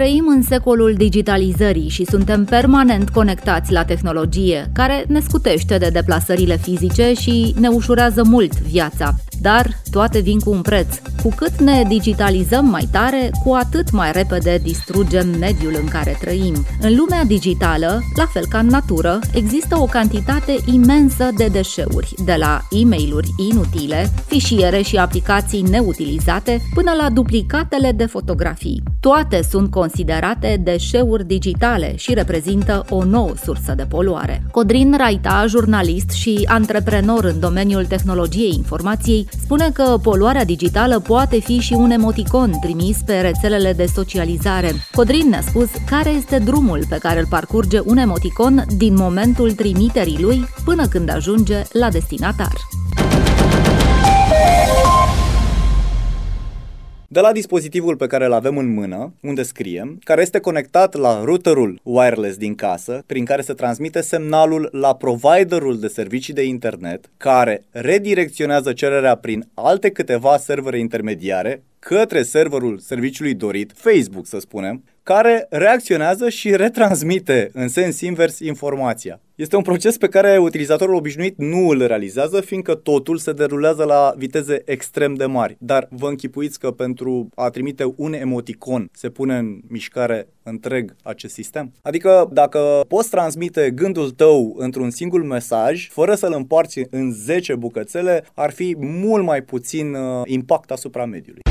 Trăim în secolul digitalizării și suntem permanent conectați la tehnologie, care ne scutește de deplasările fizice și ne ușurează mult viața. Dar toate vin cu un preț. Cu cât ne digitalizăm mai tare, cu atât mai repede distrugem mediul în care trăim. În lumea digitală, la fel ca în natură, există o cantitate imensă de deșeuri, de la e mail inutile, fișiere și aplicații neutilizate, până la duplicatele de fotografii. Toate sunt considerate deșeuri digitale și reprezintă o nouă sursă de poluare. Codrin Raita, jurnalist și antreprenor în domeniul tehnologiei informației, spune că poluarea digitală poate fi și un emoticon trimis pe rețelele de socializare. Codrin ne-a spus care este drumul pe care îl parcurge un emoticon din momentul trimiterii lui până când ajunge la destinatar. De la dispozitivul pe care îl avem în mână, unde scriem, care este conectat la routerul wireless din casă, prin care se transmite semnalul la providerul de servicii de internet, care redirecționează cererea prin alte câteva servere intermediare către serverul serviciului dorit, Facebook să spunem, care reacționează și retransmite în sens invers informația. Este un proces pe care utilizatorul obișnuit nu îl realizează, fiindcă totul se derulează la viteze extrem de mari. Dar vă închipuiți că pentru a trimite un emoticon se pune în mișcare întreg acest sistem? Adică dacă poți transmite gândul tău într-un singur mesaj, fără să-l împarți în 10 bucățele, ar fi mult mai puțin uh, impact asupra mediului.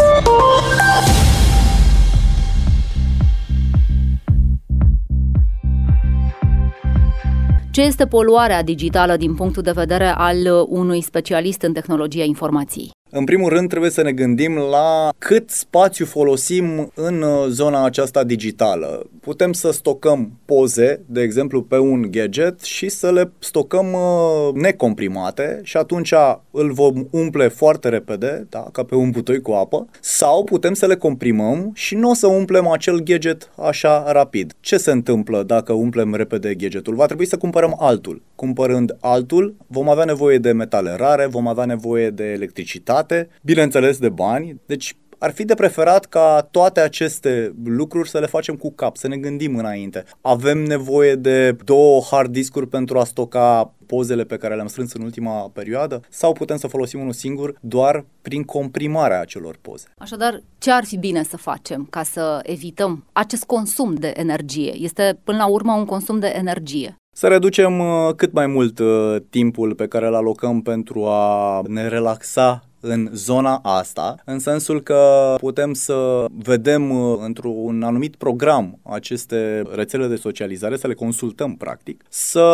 Ce este poluarea digitală din punctul de vedere al unui specialist în tehnologia informației? În primul rând trebuie să ne gândim la cât spațiu folosim în uh, zona aceasta digitală. Putem să stocăm poze, de exemplu, pe un gadget și să le stocăm uh, necomprimate și atunci îl vom umple foarte repede, da, ca pe un butoi cu apă, sau putem să le comprimăm și nu o să umplem acel gadget așa rapid. Ce se întâmplă dacă umplem repede gadgetul? Va trebui să cumpărăm altul. Cumpărând altul, vom avea nevoie de metale rare, vom avea nevoie de electricitate, sănătate, bineînțeles de bani, deci ar fi de preferat ca toate aceste lucruri să le facem cu cap, să ne gândim înainte. Avem nevoie de două hard discuri pentru a stoca pozele pe care le-am strâns în ultima perioadă sau putem să folosim unul singur doar prin comprimarea acelor poze. Așadar, ce ar fi bine să facem ca să evităm acest consum de energie? Este până la urmă un consum de energie. Să reducem uh, cât mai mult uh, timpul pe care îl alocăm pentru a ne relaxa în zona asta, în sensul că putem să vedem uh, într-un anumit program aceste rețele de socializare, să le consultăm practic, să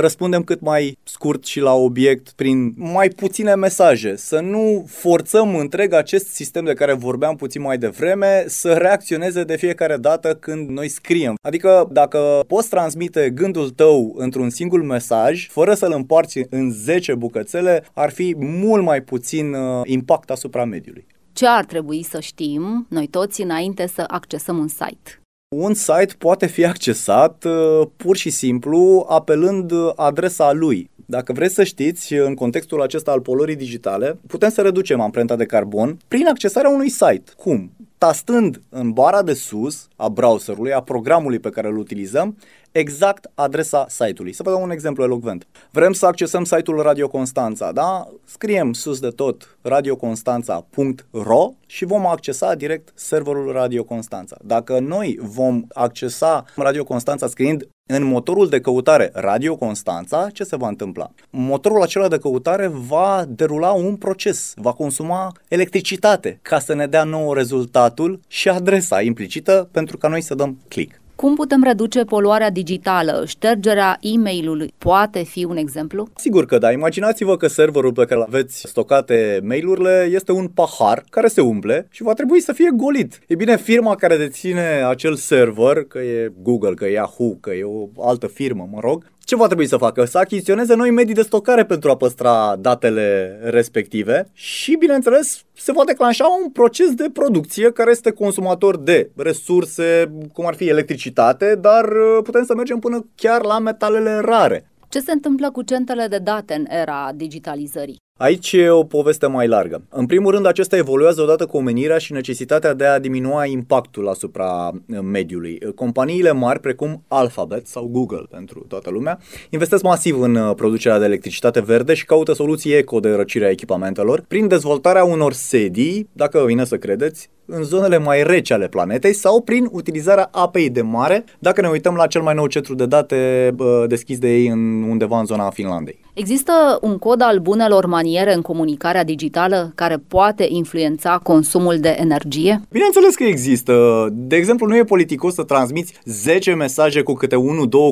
răspundem cât mai scurt și la obiect prin mai puține mesaje, să nu forțăm întreg acest sistem de care vorbeam puțin mai devreme să reacționeze de fiecare dată când noi scriem. Adică dacă poți transmite gândul tău într-un singur mesaj, fără să-l împarți în 10 bucățele, ar fi mult mai puțin uh, impact asupra mediului. Ce ar trebui să știm noi toți înainte să accesăm un site? Un site poate fi accesat uh, pur și simplu apelând adresa lui. Dacă vreți să știți, în contextul acesta al poluării digitale, putem să reducem amprenta de carbon prin accesarea unui site. Cum? Tastând în bara de sus a browserului, a programului pe care îl utilizăm, exact adresa site-ului. Să vă dau un exemplu elocvent. Vrem să accesăm site-ul Radio Constanța, da? Scriem sus de tot radioconstanța.ro și vom accesa direct serverul Radio Constanța. Dacă noi vom accesa Radio Constanța scriind în motorul de căutare Radio Constanța, ce se va întâmpla? Motorul acela de căutare va derula un proces, va consuma electricitate ca să ne dea nou rezultatul și adresa implicită pentru ca noi să dăm click. Cum putem reduce poluarea digitală? Ștergerea e mail poate fi un exemplu? Sigur că da. Imaginați-vă că serverul pe care aveți stocate mail-urile este un pahar care se umple și va trebui să fie golit. E bine, firma care deține acel server, că e Google, că e Yahoo, că e o altă firmă, mă rog, ce va trebui să facă? Să achiziționeze noi medii de stocare pentru a păstra datele respective și, bineînțeles, se va declanșa un proces de producție care este consumator de resurse, cum ar fi electricitate, dar uh, putem să mergem până chiar la metalele rare. Ce se întâmplă cu centrele de date în era digitalizării? Aici e o poveste mai largă. În primul rând, acesta evoluează odată cu omenirea și necesitatea de a diminua impactul asupra uh, mediului. Companiile mari, precum Alphabet sau Google pentru toată lumea, investesc masiv în uh, producerea de electricitate verde și caută soluții eco de răcire a echipamentelor prin dezvoltarea unor sedii, dacă vine să credeți, în zonele mai reci ale planetei sau prin utilizarea apei de mare, dacă ne uităm la cel mai nou centru de date deschis de ei în undeva în zona Finlandei. Există un cod al bunelor maniere în comunicarea digitală care poate influența consumul de energie? Bineînțeles că există. De exemplu, nu e politicos să transmiți 10 mesaje cu câte 1-2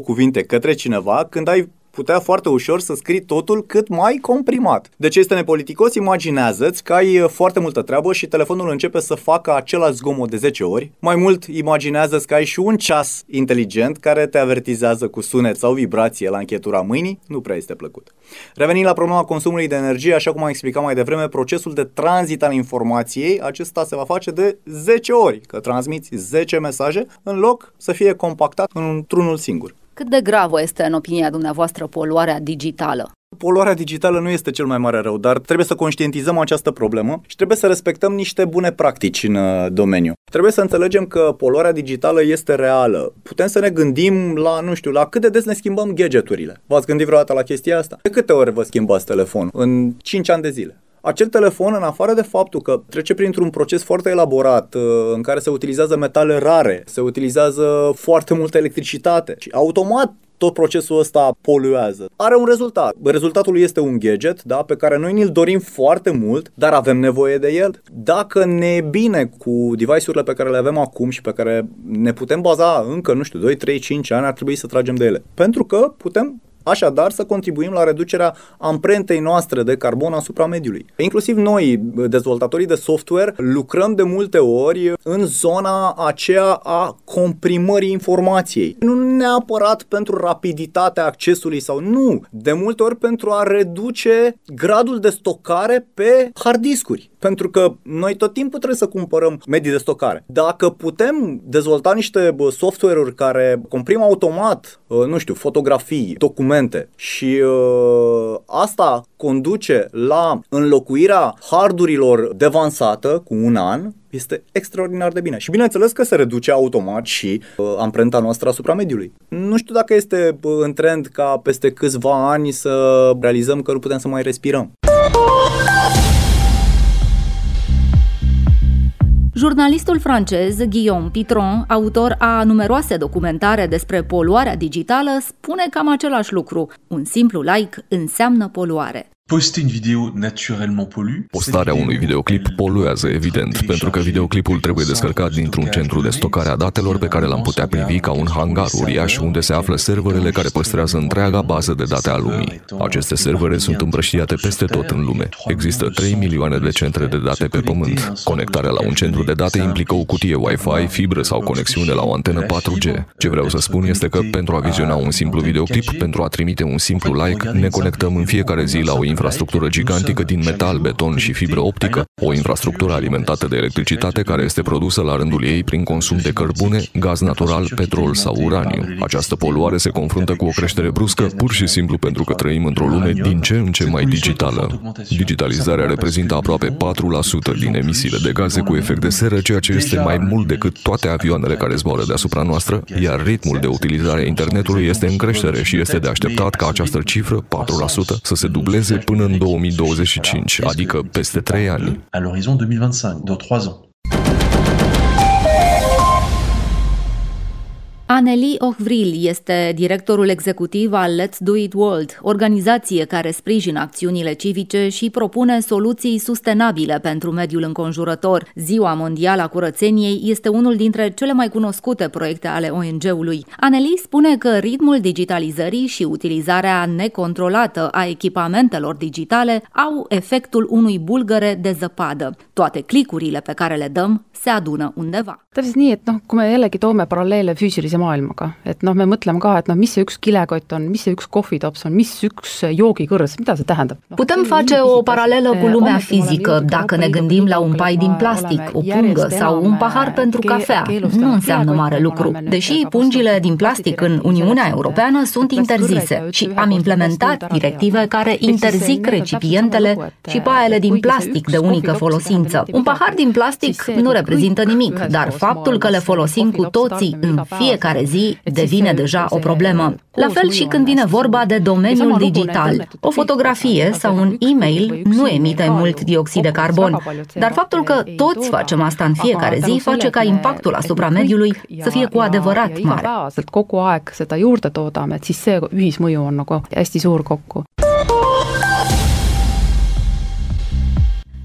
cuvinte către cineva când ai putea foarte ușor să scrii totul cât mai comprimat. De ce este nepoliticos? Imaginează-ți că ai uh, foarte multă treabă și telefonul începe să facă același zgomot de 10 ori. Mai mult, imaginează-ți că ai și un ceas inteligent care te avertizează cu sunet sau vibrație la închetura mâinii. Nu prea este plăcut. Revenind la problema consumului de energie, așa cum am explicat mai devreme, procesul de tranzit al informației, acesta se va face de 10 ori, că transmiți 10 mesaje, în loc să fie compactat într-unul singur. Cât de gravă este, în opinia dumneavoastră, poluarea digitală? Poluarea digitală nu este cel mai mare rău, dar trebuie să conștientizăm această problemă și trebuie să respectăm niște bune practici în uh, domeniu. Trebuie să înțelegem că poluarea digitală este reală. Putem să ne gândim la, nu știu, la cât de des ne schimbăm gadgeturile. V-ați gândit vreodată la chestia asta? De câte ori vă schimbați telefonul? În 5 ani de zile acel telefon, în afară de faptul că trece printr-un proces foarte elaborat, uh, în care se utilizează metale rare, se utilizează foarte multă electricitate și automat tot procesul ăsta poluează. Are un rezultat. Rezultatul este un gadget, da, pe care noi ni-l dorim foarte mult, dar avem nevoie de el. Dacă ne e bine cu device-urile pe care le avem acum și pe care ne putem baza încă, nu știu, 2, 3, 5 ani, ar trebui să tragem de ele. Pentru că putem Așadar, să contribuim la reducerea amprentei noastre de carbon asupra mediului. Inclusiv noi, dezvoltatorii de software, lucrăm de multe ori în zona aceea a comprimării informației. Nu neapărat pentru rapiditatea accesului sau nu, de multe ori pentru a reduce gradul de stocare pe hard discuri. Pentru că noi tot timpul trebuie să cumpărăm medii de stocare. Dacă putem dezvolta niște software-uri care comprimă automat, nu știu, fotografii, documente, documente și uh, asta conduce la înlocuirea hardurilor devansată cu un an, este extraordinar de bine. Și bineînțeles că se reduce automat și uh, amprenta noastră asupra mediului. Nu știu dacă este uh, în trend ca peste câțiva ani să realizăm că nu putem să mai respirăm. Jurnalistul francez Guillaume Pitron, autor a numeroase documentare despre poluarea digitală, spune cam același lucru. Un simplu like înseamnă poluare. Postarea unui videoclip poluează, evident, pentru că videoclipul trebuie descărcat dintr-un centru de stocare a datelor pe care l-am putea privi ca un hangar uriaș unde se află serverele care păstrează întreaga bază de date a lumii. Aceste servere sunt împrăștiate peste tot în lume. Există 3 milioane de centre de date pe pământ. Conectarea la un centru de date implică o cutie Wi-Fi, fibră sau conexiune la o antenă 4G. Ce vreau să spun este că pentru a viziona un simplu videoclip, pentru a trimite un simplu like, ne conectăm în fiecare zi la o infrastructură gigantică din metal, beton și fibră optică, o infrastructură alimentată de electricitate care este produsă la rândul ei prin consum de cărbune, gaz natural, petrol sau uraniu. Această poluare se confruntă cu o creștere bruscă pur și simplu pentru că trăim într-o lume din ce în ce mai digitală. Digitalizarea reprezintă aproape 4% din emisiile de gaze cu efect de seră, ceea ce este mai mult decât toate avioanele care zboară deasupra noastră, iar ritmul de utilizare a internetului este în creștere și este de așteptat ca această cifră, 4%, să se dubleze până în 2025, adică peste 3 ani. À l'horizon 2025, dans 3 ans. Aneli Ohvril este directorul executiv al Let's Do It World, organizație care sprijină acțiunile civice și propune soluții sustenabile pentru mediul înconjurător. Ziua Mondială a Curățeniei este unul dintre cele mai cunoscute proiecte ale ONG-ului. Aneli spune că ritmul digitalizării și utilizarea necontrolată a echipamentelor digitale au efectul unui bulgăre de zăpadă. Toate clicurile pe care le dăm se adună undeva. täpselt nii, et noh, kui me jällegi toome paralleele füüsilise maailmaga, et noh, me mõtleme ka, et noh, mis see üks kilekott on, mis see üks kohvitops on, mis üks joogikõrs, mida see tähendab no,? Putem face o paralelă cu lumea fizică dacă ne gândim la un pai din plastic, o pungă sau un pahar pentru cafea. Nu înseamnă mare lucru. Deși pungile din plastic în Uniunea Europeană sunt interzise și am implementat directive care interzic recipientele și paiele din plastic de unică folosință. Un pahar din plastic nu reprezintă nimic, dar faptul că le folosim cu toții în fiecare zi devine deja o problemă. La fel și când vine vorba de domeniul digital. O fotografie sau un e-mail nu emite mult dioxid de carbon, dar faptul că toți facem asta în fiecare zi face ca impactul asupra mediului să fie cu adevărat mare. kogu aeg seda juurde toodame, et siis see ühismõju on nagu hästi suur kokku.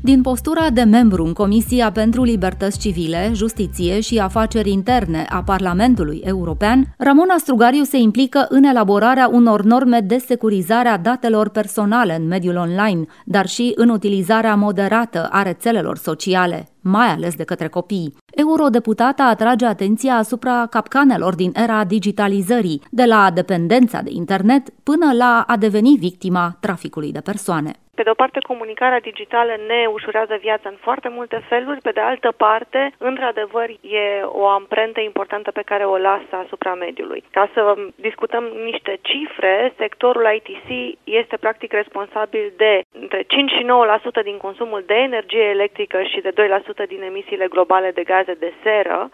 Din postura de membru în Comisia pentru Libertăți Civile, Justiție și Afaceri Interne a Parlamentului European, Ramona Strugariu se implică în elaborarea unor norme de securizare a datelor personale în mediul online, dar și în utilizarea moderată a rețelelor sociale, mai ales de către copii. Eurodeputata atrage atenția asupra capcanelor din era digitalizării, de la dependența de internet până la a deveni victima traficului de persoane. Pe de o parte, comunicarea digitală ne ușurează viața în foarte multe feluri, pe de altă parte, într-adevăr, e o amprentă importantă pe care o lasă asupra mediului. Ca să discutăm niște cifre, sectorul ITC este practic responsabil de între 5 și 9% din consumul de energie electrică și de 2% din emisiile globale de gaze de seră,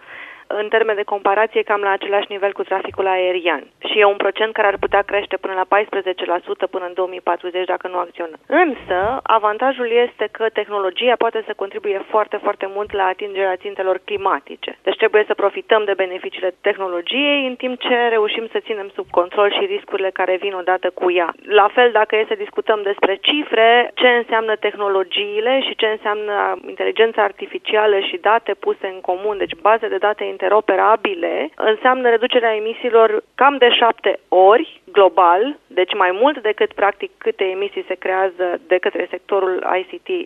în termen de comparație cam la același nivel cu traficul aerian. Și e un procent care ar putea crește până la 14% până în 2040 dacă nu acționăm. Însă, avantajul este că tehnologia poate să contribuie foarte, foarte mult la atingerea țintelor climatice. Deci trebuie să profităm de beneficiile tehnologiei în timp ce reușim să ținem sub control și riscurile care vin odată cu ea. La fel, dacă e să discutăm despre cifre, ce înseamnă tehnologiile și ce înseamnă inteligența artificială și date puse în comun, deci baze de date interoperabile înseamnă reducerea emisiilor cam de șapte ori global, deci mai mult decât practic câte emisii se creează de către sectorul ICT uh,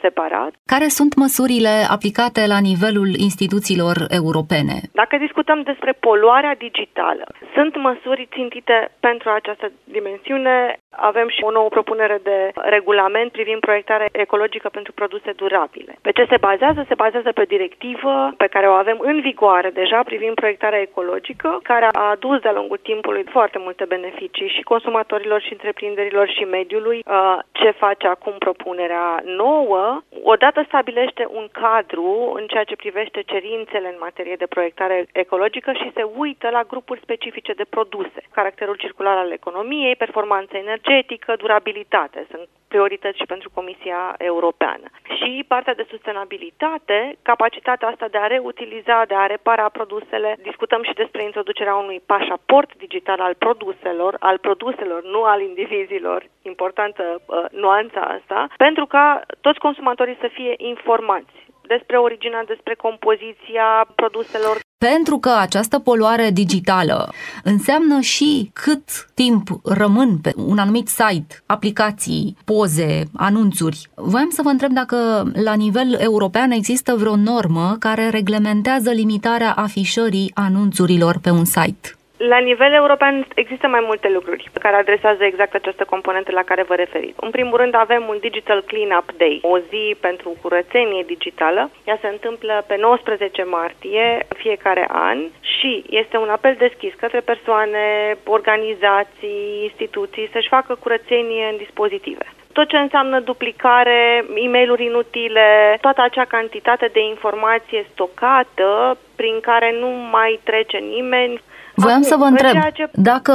separat. Care sunt măsurile aplicate la nivelul instituțiilor europene? Dacă discutăm despre poluarea digitală, sunt măsuri țintite pentru această dimensiune. Avem și o nouă propunere de regulament privind proiectarea ecologică pentru produse durabile. Pe ce se bazează? Se bazează pe o directivă pe care o avem în vigoare deja privind proiectarea ecologică, care a adus de-a lungul timpului foarte multe beneficii beneficii și consumatorilor și întreprinderilor și mediului. Uh, ce face acum propunerea nouă? Odată stabilește un cadru în ceea ce privește cerințele în materie de proiectare ecologică și se uită la grupuri specifice de produse. Caracterul circular al economiei, performanța energetică, durabilitate. Sunt priorități și pentru Comisia Europeană. Și partea de sustenabilitate, capacitatea asta de a reutiliza, de a repara produsele. Discutăm și despre introducerea unui pașaport digital al produselor, al produselor, nu al indivizilor. Importantă uh, nuanța asta, pentru ca toți consumatorii să fie informați despre originea, despre compoziția produselor. Pentru că această poluare digitală înseamnă și cât timp rămân pe un anumit site, aplicații, poze, anunțuri. Voiam să vă întreb dacă la nivel european există vreo normă care reglementează limitarea afișării anunțurilor pe un site. La nivel european există mai multe lucruri care adresează exact această componentă la care vă referiți. În primul rând avem un Digital Cleanup Day, o zi pentru curățenie digitală. Ea se întâmplă pe 19 martie fiecare an și este un apel deschis către persoane, organizații, instituții să-și facă curățenie în dispozitive tot ce înseamnă duplicare, e mail inutile, toată acea cantitate de informație stocată prin care nu mai trece nimeni. Voiam Acum, să vă întreb ce... dacă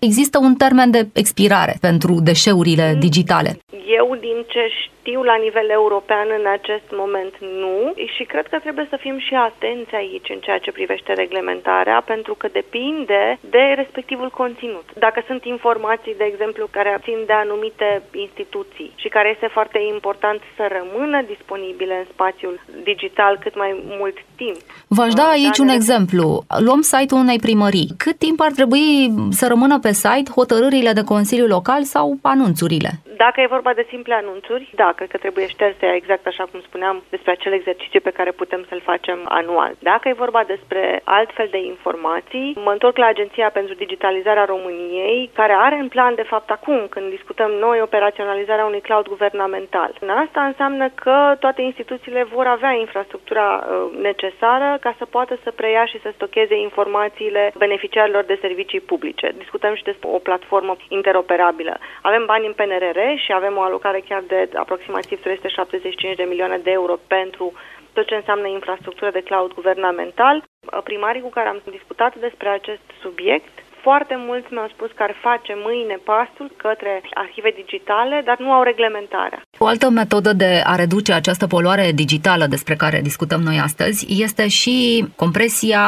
există un termen de expirare pentru deșeurile mm. digitale. Eu, din ce știu la nivel european în acest moment nu și cred că trebuie să fim și atenți aici în ceea ce privește reglementarea pentru că depinde de respectivul conținut. Dacă sunt informații, de exemplu, care țin de anumite instituții și care este foarte important să rămână disponibile în spațiul digital cât mai mult timp. V-aș da aici un exemplu. Luăm site-ul unei primării. Cât timp ar trebui să rămână pe site hotărârile de Consiliu Local sau anunțurile? Dacă e vorba de simple acele anunțuri, da, cred că trebuie șterse exact așa cum spuneam despre acel exercițiu pe care putem să-l facem anual. Dacă e vorba despre altfel de informații, mă întorc la Agenția pentru Digitalizarea României, care are în plan, de fapt, acum, când discutăm noi, operaționalizarea unui cloud guvernamental. Asta înseamnă că toate instituțiile vor avea infrastructura uh, necesară ca să poată să preia și să stocheze informațiile beneficiarilor de servicii publice. Discutăm și despre o platformă interoperabilă. Avem bani în PNRR și avem o alocare chiar de aproximativ 375 de milioane de euro pentru tot ce înseamnă infrastructură de cloud guvernamental. Primarii cu care am discutat despre acest subiect foarte mulți mi-au spus că ar face mâine pasul către arhive digitale, dar nu au reglementarea. O altă metodă de a reduce această poluare digitală despre care discutăm noi astăzi este și compresia,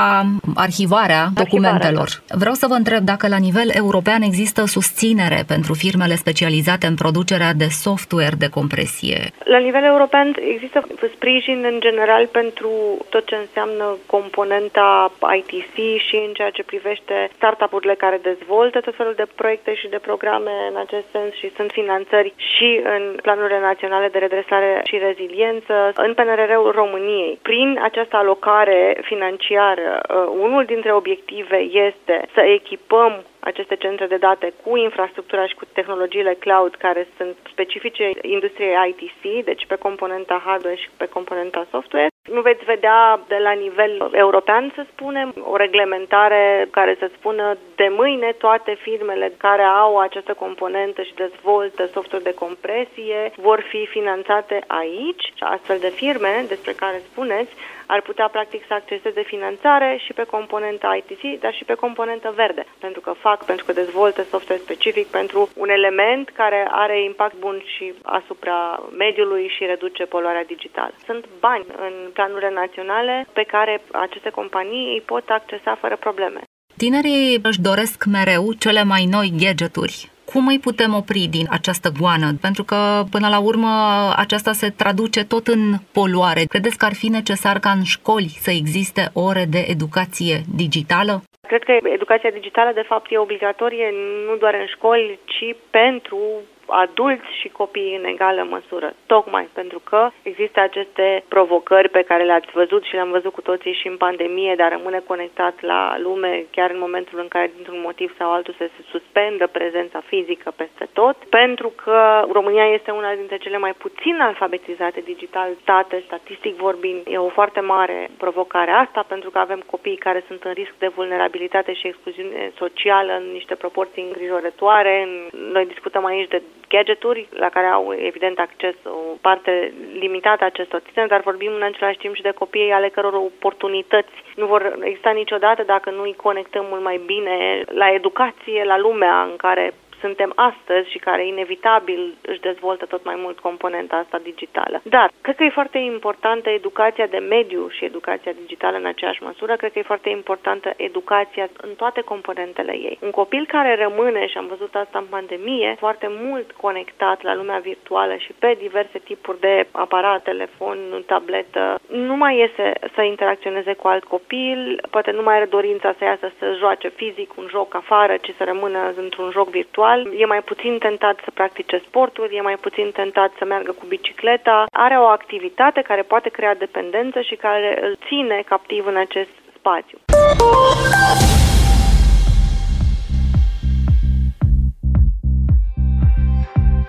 arhivarea documentelor. Arhivarea. Vreau să vă întreb dacă la nivel european există susținere pentru firmele specializate în producerea de software de compresie. La nivel european există sprijin în general pentru tot ce înseamnă componenta ITC și în ceea ce privește startup-uri ONG-urile care dezvoltă tot felul de proiecte și de programe în acest sens și sunt finanțări și în planurile naționale de redresare și reziliență, în PNRR-ul României. Prin această alocare financiară, uh, unul dintre obiective este să echipăm aceste centre de date cu infrastructura și cu tehnologiile cloud care sunt specifice industriei ITC, deci pe componenta hardware și pe componenta software. Nu veți vedea de la nivel european, să spunem, o reglementare care să spună de mâine toate firmele care au această componentă și dezvoltă software de compresie vor fi finanțate aici. Astfel de firme despre care spuneți ar putea practic să acceseze finanțare și pe componenta ITC, dar și pe componentă verde, pentru că fac, pentru că dezvoltă software specific pentru un element care are impact bun și asupra mediului și reduce poluarea digitală. Sunt bani în planurile naționale pe care aceste companii îi pot accesa fără probleme. Tinerii își doresc mereu cele mai noi gadgeturi cum îi putem opri din această goană? Pentru că, până la urmă, aceasta se traduce tot în poluare. Credeți că ar fi necesar ca în școli să existe ore de educație digitală? Cred că educația digitală, de fapt, e obligatorie nu doar în școli, ci pentru adulți și copii în egală măsură, tocmai pentru că există aceste provocări pe care le-ați văzut și le-am văzut cu toții și în pandemie, dar rămâne conectat la lume chiar în momentul în care, dintr-un motiv sau altul, se suspendă prezența fizică peste tot, pentru că România este una dintre cele mai puțin alfabetizate digital state, statistic vorbind, e o foarte mare provocare asta, pentru că avem copii care sunt în risc de vulnerabilitate și excluziune socială în niște proporții îngrijorătoare. Noi discutăm aici de gadgeturi la care au evident acces o parte limitată a acestor tineri, dar vorbim în același timp și de copii ale căror oportunități nu vor exista niciodată dacă nu îi conectăm mult mai bine la educație, la lumea în care suntem astăzi și care inevitabil își dezvoltă tot mai mult componenta asta digitală. Dar cred că e foarte importantă educația de mediu și educația digitală în aceeași măsură. Cred că e foarte importantă educația în toate componentele ei. Un copil care rămâne, și am văzut asta în pandemie, foarte mult conectat la lumea virtuală și pe diverse tipuri de aparat, telefon, tabletă, nu mai iese să interacționeze cu alt copil, poate nu mai are dorința să iasă să joace fizic un joc afară, ci să rămână într-un joc virtual individual, e mai puțin tentat să practice sporturi, e mai puțin tentat să meargă cu bicicleta, are o activitate care poate crea dependență și care îl ține captiv în acest spațiu.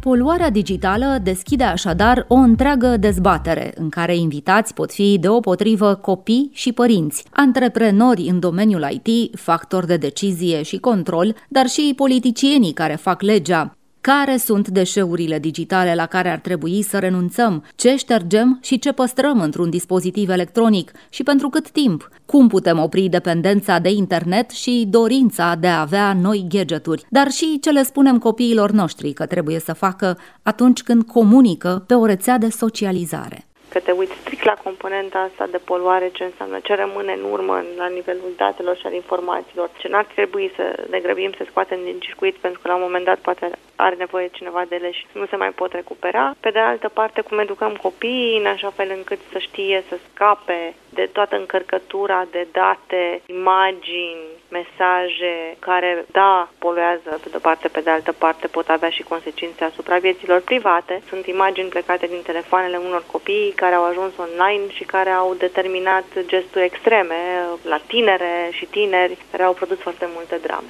Poluarea digitală deschide așadar o întreagă dezbatere în care invitați pot fi deopotrivă copii și părinți, antreprenori în domeniul IT, factori de decizie și control, dar și politicienii care fac legea, care sunt deșeurile digitale la care ar trebui să renunțăm, ce ștergem și ce păstrăm într-un dispozitiv electronic? Și pentru cât timp, cum putem opri dependența de internet și dorința de a avea noi gadgeturi, dar și ce le spunem copiilor noștri că trebuie să facă atunci când comunică pe o rețea de socializare? Că te uiți strict la componenta asta de poluare, ce înseamnă, ce rămâne în urmă la nivelul datelor și al informațiilor, ce n-ar trebui să ne grăbim să scoatem din circuit pentru că la un moment dat poate are nevoie cineva de ele și nu se mai pot recupera. Pe de altă parte, cum educăm copiii în așa fel încât să știe să scape de toată încărcătura de date, imagini, mesaje care, da, poluează pe de-o parte, pe de altă parte pot avea și consecințe asupra vieților private. Sunt imagini plecate din telefoanele unor copii care au ajuns online și care au determinat gesturi extreme la tinere și tineri care au produs foarte multe drame.